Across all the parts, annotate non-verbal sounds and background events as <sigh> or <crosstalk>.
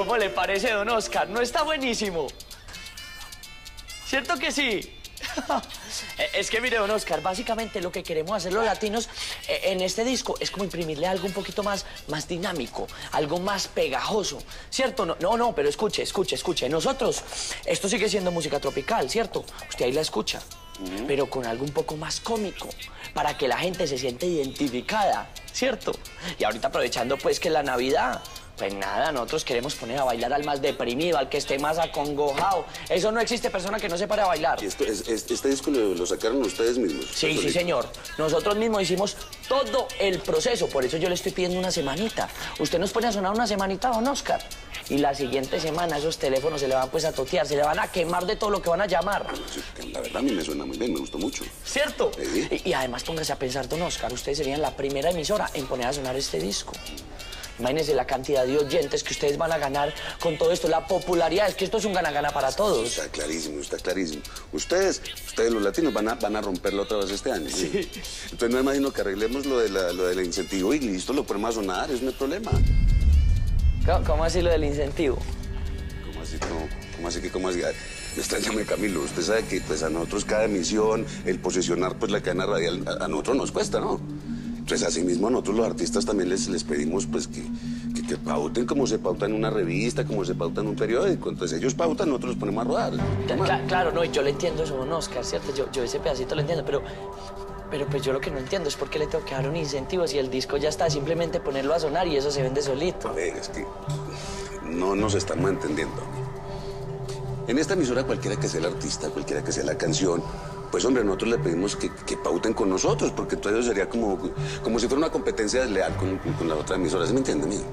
¿Cómo le parece, don Oscar? ¿No está buenísimo? ¿Cierto que sí? <laughs> es que mire, don Oscar, básicamente lo que queremos hacer los latinos eh, en este disco es como imprimirle algo un poquito más, más dinámico, algo más pegajoso, ¿cierto? No, no, no, pero escuche, escuche, escuche. Nosotros, esto sigue siendo música tropical, ¿cierto? Usted ahí la escucha, pero con algo un poco más cómico, para que la gente se siente identificada, ¿cierto? Y ahorita aprovechando pues que la Navidad, pues nada, nosotros queremos poner a bailar al más deprimido, al que esté más acongojado. Eso no existe persona que no se pare a bailar. ¿Y esto, es- es- este disco lo, lo sacaron ustedes mismos? Sí, sí, señor. Nosotros mismos hicimos todo el proceso, por eso yo le estoy pidiendo una semanita. Usted nos pone a sonar una semanita, don Oscar. Y la siguiente semana esos teléfonos se le van pues a totear, se le van a quemar de todo lo que van a llamar. La verdad a mí me suena muy bien, me gustó mucho. ¿Cierto? Sí. Y, y además póngase a pensar, don Oscar, ustedes serían la primera emisora en poner a sonar este disco. Imagínense la cantidad de oyentes que ustedes van a ganar con todo esto, la popularidad, es que esto es un gana-gana para todos. Está clarísimo, está clarísimo. Ustedes, ustedes los latinos van a, van a romperlo otra vez este año. ¿sí? Entonces no imagino que arreglemos lo, de la, lo del incentivo y listo, lo ponemos a sonar, eso no hay problema. ¿Cómo, cómo así lo del incentivo? ¿Cómo así, no? ¿Cómo así que cómo así? Me extraña muy Camilo, usted sabe que pues a nosotros cada emisión, el posicionar pues la cadena radial, a, a nosotros nos cuesta, ¿no? Entonces así mismo a nosotros los artistas también les, les pedimos pues que, que, que pauten como se pauta en una revista, como se pauta en un periódico. Entonces ellos pautan, nosotros los ponemos a rodar. Cla- cla- claro, no, y yo le entiendo eso, don Oscar, ¿cierto? Yo, yo ese pedacito lo entiendo, pero, pero pues yo lo que no entiendo es por qué le tengo que dar un incentivo si el disco ya está, simplemente ponerlo a sonar y eso se vende A solito. ver, es que no nos estamos entendiendo. En esta emisora, cualquiera que sea el artista, cualquiera que sea la canción, pues hombre, nosotros le pedimos que, que pauten con nosotros, porque entonces sería como, como si fuera una competencia desleal con, con- la otra emisora, ¿sí me entiende, amigo?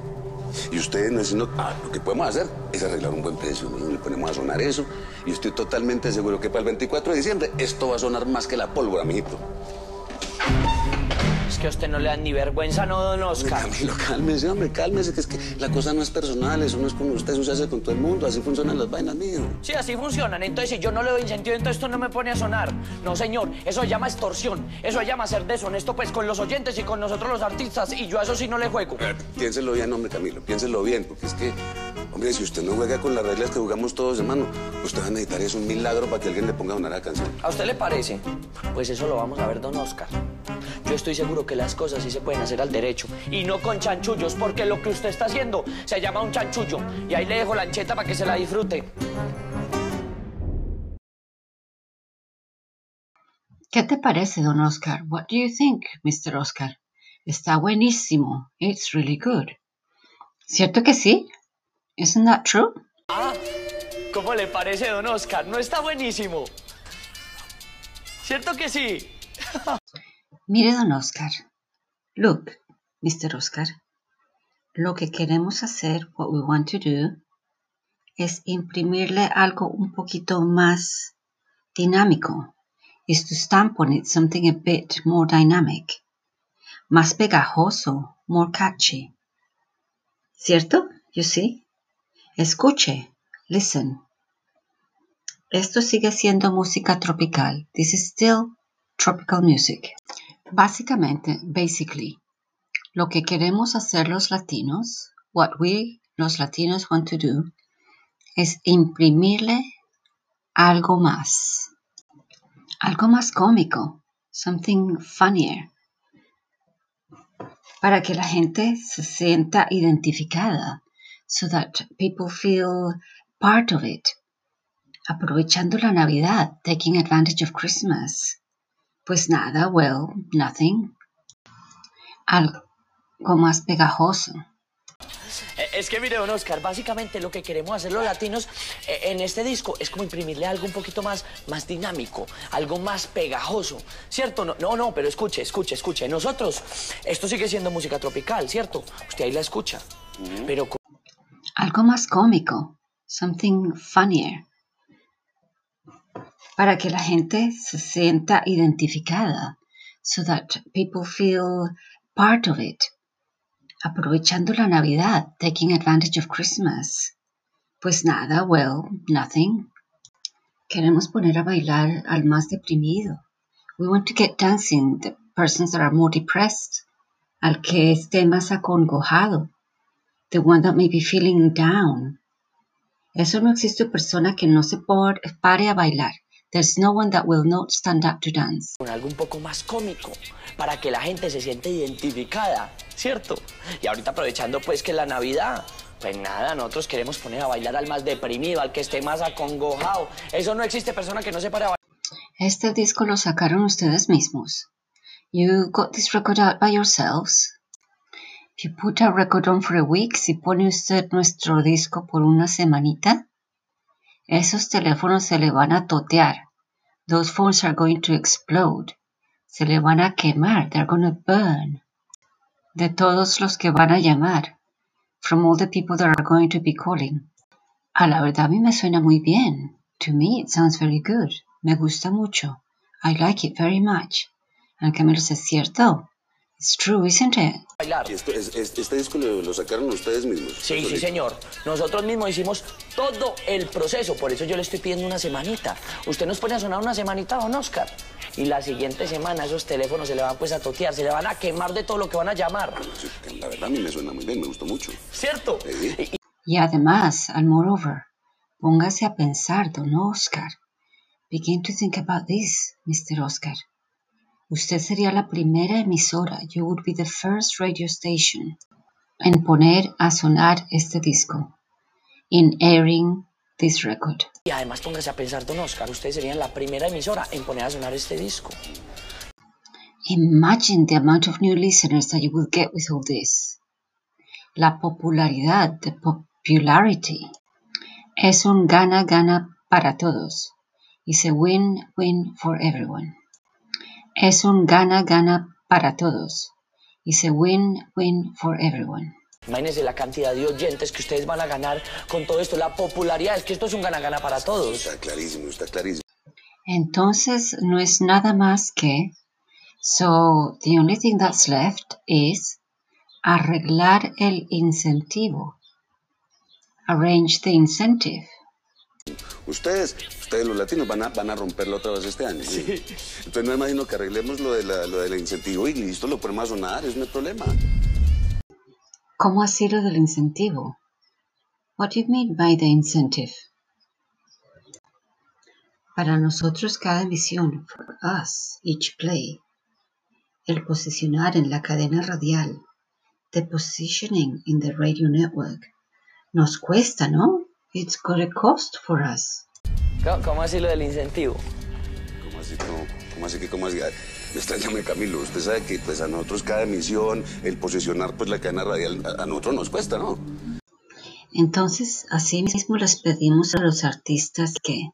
Y ustedes no dicen, ah, lo que podemos hacer es arreglar un buen precio, le ponemos a sonar eso, y estoy totalmente seguro que para el 24 de diciembre esto va a sonar más que la pólvora, amiguito. Es que a usted no le dan ni vergüenza, ¿no, don Oscar? Camilo, <laughs> cálmese, hombre, cálmese, que es que la cosa no es personal, eso no es con usted, eso se hace con todo el mundo, así funcionan las vainas, mío. Sí, así funcionan. Entonces, si yo no le doy incentivo, entonces esto no me pone a sonar. No, señor, eso se llama extorsión. Eso se llama ser deshonesto, pues, con los oyentes y con nosotros los artistas. Y yo a eso sí no le juego. Piénselo bien, hombre, Camilo, piénselo bien, porque es que, hombre, si usted no juega con las reglas que jugamos todos, hermano, usted va a necesitar es un milagro para que alguien le ponga a donar la canción. ¿A usted le parece? Pues eso lo vamos a ver, don Oscar. Yo estoy seguro que las cosas sí se pueden hacer al derecho y no con chanchullos, porque lo que usted está haciendo se llama un chanchullo. Y ahí le dejo la ancheta para que se la disfrute. ¿Qué te parece, don Oscar? What do you think, Mr. Oscar? Está buenísimo. It's really good. ¿Cierto que sí? Isn't that true? Ah, ¿cómo le parece, don Oscar? ¿No está buenísimo? ¿Cierto que sí? <laughs> Mire, don Oscar. Look, Mr. Oscar. Lo que queremos hacer, what we want to do, es imprimirle algo un poquito más dinámico. Is to stamp on it something a bit more dynamic. Más pegajoso, more catchy. ¿Cierto? You see? Escuche. Listen. Esto sigue siendo música tropical. This is still tropical music. Básicamente, basically, lo que queremos hacer los latinos, what we, los latinos, want to do, es imprimirle algo más. Algo más cómico. Something funnier. Para que la gente se sienta identificada. So that people feel part of it. Aprovechando la Navidad, taking advantage of Christmas. Pues nada, well, nothing. Algo más pegajoso. Eh, Es que mire, don Oscar, básicamente lo que queremos hacer los latinos eh, en este disco es como imprimirle algo un poquito más, más dinámico, algo más pegajoso, ¿cierto? No, no, no, pero escuche, escuche, escuche. Nosotros, esto sigue siendo música tropical, ¿cierto? Usted ahí la escucha. Pero Algo más cómico. Something funnier. Para que la gente se sienta identificada. So that people feel part of it. Aprovechando la Navidad, taking advantage of Christmas. Pues nada, well, nothing. Queremos poner a bailar al más deprimido. We want to get dancing the persons that are more depressed. Al que esté más acongojado. the one that may be feeling down. Eso no existe persona que no se pare a bailar. There's no one that will not stand up to dance. Con algo un poco más cómico, para que la gente se siente identificada, ¿cierto? Y ahorita aprovechando pues que la Navidad, pues nada, nosotros queremos poner a bailar al más deprimido, al que esté más acongojado. Eso no existe persona que no se pare a bailar. Este disco lo sacaron ustedes mismos. You got this record out by yourselves. If you put a record on for a week, si pone usted nuestro disco por una semanita, esos teléfonos se le van a totear. Those phones are going to explode. Se le van a quemar. They're going to burn. De todos los que van a llamar. From all the people that are going to be calling. A la verdad a mí me suena muy bien. To me it sounds very good. Me gusta mucho. I like it very much. And Camilo es cierto. It's true, isn't it? ¿Y esto, es, este disco lo, lo, sacaron ustedes mismos? Sí, sí, señor. Nosotros mismos hicimos todo el proceso. Por eso yo le estoy pidiendo una semanita. Usted nos pone a sonar una semanita, don Oscar. Y la siguiente semana esos teléfonos se le van pues a totear, se le van a quemar de todo lo que van a llamar. Sí, la verdad a mí me suena muy bien, me gustó mucho. ¿Cierto? Sí. Y, y además, al moreover, póngase a pensar, don Oscar. Begin to think about this, Mr. Oscar. Usted sería la primera emisora, you would be the first radio station, en poner a sonar este disco, in airing this record. Y además póngase a pensar, don Oscar, ustedes serían la primera emisora en poner a sonar este disco. Imagine the amount of new listeners that you would get with all this. La popularidad, the popularity, es un gana-gana para todos. It's a win-win for everyone. Es un gana-gana para todos. It's a win-win for everyone. Imagínense la cantidad de oyentes que ustedes van a ganar con todo esto, la popularidad, es que esto es un gana-gana para todos. Está clarísimo, está clarísimo. Entonces no es nada más que, so the only thing that's left is arreglar el incentivo. Arrange the incentive. Ustedes, ustedes los latinos van a, van a romperlo otra vez este año. ¿sí? Entonces no imagino que arreglemos lo, de la, lo del incentivo y listo, lo ponemos a sonar, eso no problema. ¿Cómo así lo del incentivo? What do you mean by the incentive? Para nosotros cada emisión, for us, each play, el posicionar en la cadena radial, the positioning in the radio network, nos cuesta, ¿no? It's got a cost for us. ¿Cómo, cómo así lo del incentivo? ¿Cómo así, no? ¿Cómo así que, cómo así? Me extrañame, Camilo. Usted sabe que pues a nosotros cada emisión, el posicionar pues la cadena radial, a, a nosotros nos cuesta, ¿no? Entonces, así mismo les pedimos a los artistas que,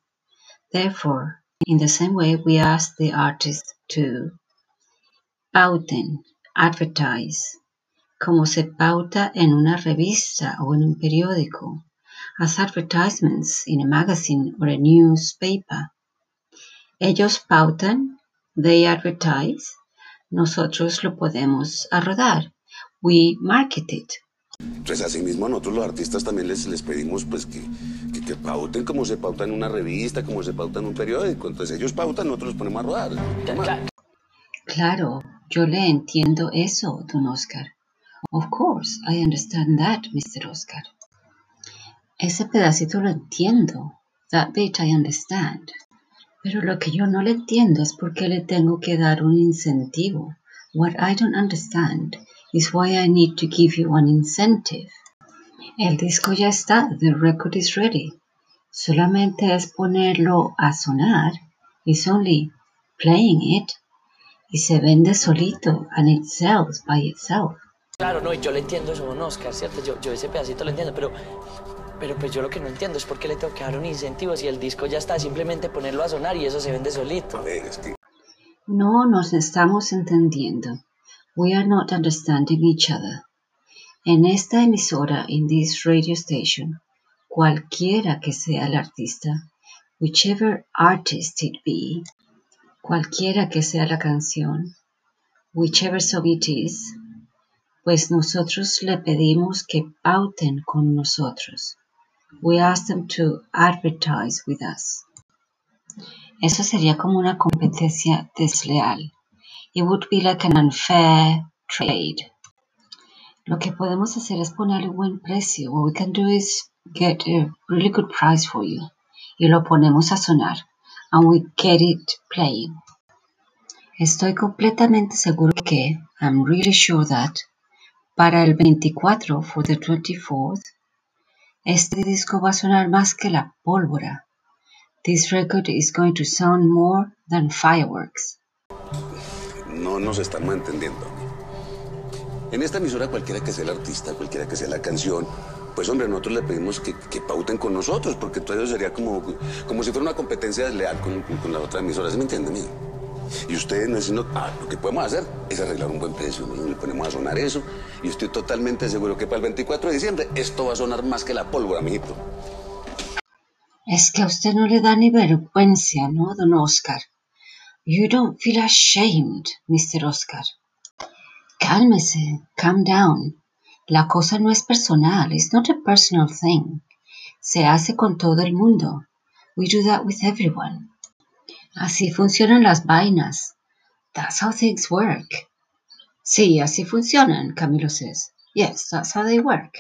therefore, in the same way we ask the artists to pauten, advertise, como se pauta en una revista o en un periódico, as advertisements in a magazine or a newspaper. Ellos pautan, they advertise, nosotros lo podemos a rodar. We market it. Pues así mismo a nosotros los artistas también les, les pedimos pues que, que, que pauten como se pauta en una revista, como se pauta en un periódico. Entonces ellos pautan, nosotros los ponemos a rodar. Claro, yo le entiendo eso, don Oscar. Of course, I understand that, Mr. Oscar. Ese pedacito lo entiendo. That bit I understand. Pero lo que yo no le entiendo es por qué le tengo que dar un incentivo. What I don't understand is why I need to give you an incentive. El disco ya está, the record is ready. Solamente es ponerlo a sonar. It's only playing it. Y se vende solito, and it sells by itself. Claro, no, yo le entiendo eso, don Oscar, ¿cierto? Yo, yo ese pedacito lo entiendo, pero, pero pues yo lo que no entiendo es por qué le tengo que dar un incentivo si el disco ya está, simplemente ponerlo a sonar y eso se vende solito. No nos estamos entendiendo. We are not understanding each other. En esta emisora, in this radio station, cualquiera que sea el artista, whichever artist it be, cualquiera que sea la canción, whichever song it is, pues nosotros le pedimos que pauten con nosotros. We ask them to advertise with us. Eso sería como una competencia desleal. It would be like an unfair trade. Lo que podemos hacer es ponerle buen precio. What we can do is get a really good price for you. Y lo ponemos a sonar. And we get it playing. Estoy completamente seguro que, I'm really sure that, para el 24, for the 24th, este disco va a sonar más que la pólvora. This record is going to sound more than fireworks. No nos estamos entendiendo. En esta emisora cualquiera que sea el artista, cualquiera que sea la canción, pues hombre, nosotros le pedimos que, que pauten con nosotros, porque todo eso sería como, como si fuera una competencia desleal con, con, la otra emisora, ¿sí me entiende, amigo? Y ustedes no ah, lo que podemos hacer es arreglar un buen precio, ¿no? le ponemos a sonar eso, y estoy totalmente seguro que para el 24 de diciembre esto va a sonar más que la pólvora, amiguito. Es que a usted no le da ni vergüenza, ¿no, don Oscar? You don't feel ashamed, Mr. Oscar. Cálmese, calm down. La cosa no es personal, it's not a personal thing. Se hace con todo el mundo. We do that with everyone. Así funcionan las vainas. That's how things work. Sí, así funcionan, Camilo says. Yes, that's how they work.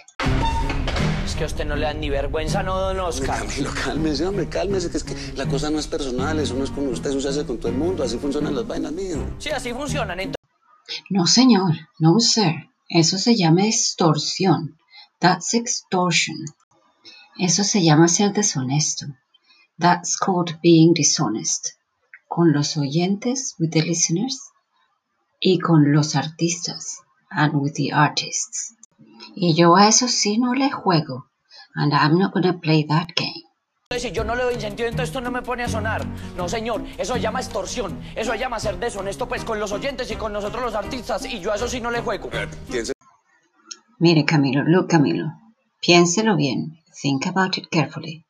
Es que a usted no le da ni vergüenza, ¿no, don Oscar? Camilo, cálmese, hombre, cálmese, que es que la cosa no es personal, eso no es con usted, eso se hace con todo el mundo, así funcionan las vainas, mío. Sí, así funcionan. Entonces... No, señor. No, sir. Eso se llama extorsión. That's extortion. Eso se llama ser deshonesto. That's called being dishonest. Con los oyentes, with the listeners, y con los artistas, and with the artists. Y yo a eso sí no le juego. And I'm not gonna play that game. Si yo no le doy incentivo, entonces esto no me pone a sonar. No, señor, eso se llama extorsión. Eso se llama ser deshonesto, pues, con los oyentes y con nosotros los artistas. Y yo a eso sí no le juego. Mire, Camilo, look, Camilo. Piénselo bien. Think about it carefully.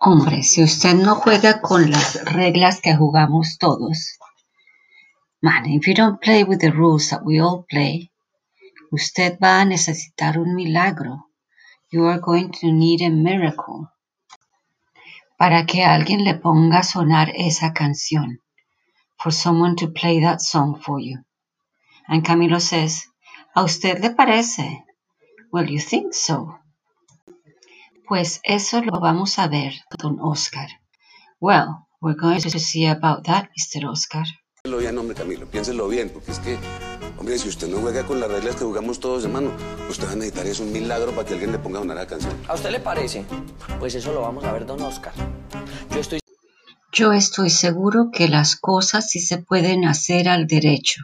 Hombre, si usted no juega con las reglas que jugamos todos. Man, if you don't play with the rules that we all play, usted va a necesitar un milagro. You are going to need a miracle. Para que alguien le ponga a sonar esa canción. For someone to play that song for you. And Camilo says, ¿A usted le parece? Well, you think so. Pues eso lo vamos a ver, don Oscar. Well, we're going to see about that, Mr. Oscar. Piénselo bien, hombre, Camilo, piénselo bien, porque es que, hombre, si usted no juega con las reglas que jugamos todos, hermano, usted va a necesitar es un milagro para que alguien le ponga a sonar la canción. ¿A usted le parece? Pues eso lo vamos a ver, don Oscar. Yo estoy... Yo estoy seguro que las cosas sí se pueden hacer al derecho.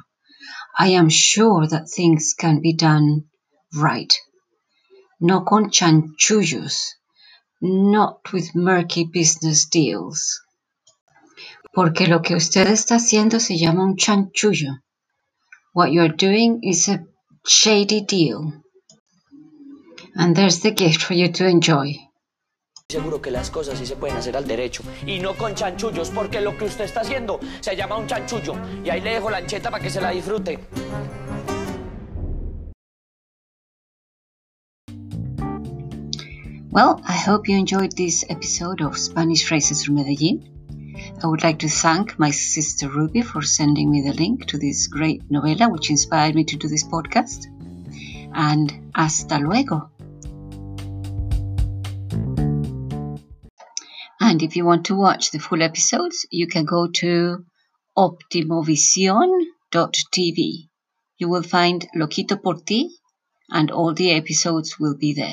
I am sure that things can be done right. No con chanchullos. Not with murky business deals. Porque lo que usted está haciendo se llama un chanchullo. What you're doing is a shady deal. And there's the gift for you to enjoy. seguro que las cosas sí se pueden hacer al derecho y no con chanchullos, porque lo que usted está haciendo se llama un chanchullo. Y ahí le dejo la ancheta para que se la disfrute. Well, I hope you enjoyed this episode of Spanish Phrases from Medellin. I would like to thank my sister Ruby for sending me the link to this great novela which inspired me to do this podcast. And hasta luego. And if you want to watch the full episodes, you can go to optimovision.tv. You will find Loquito por ti, and all the episodes will be there.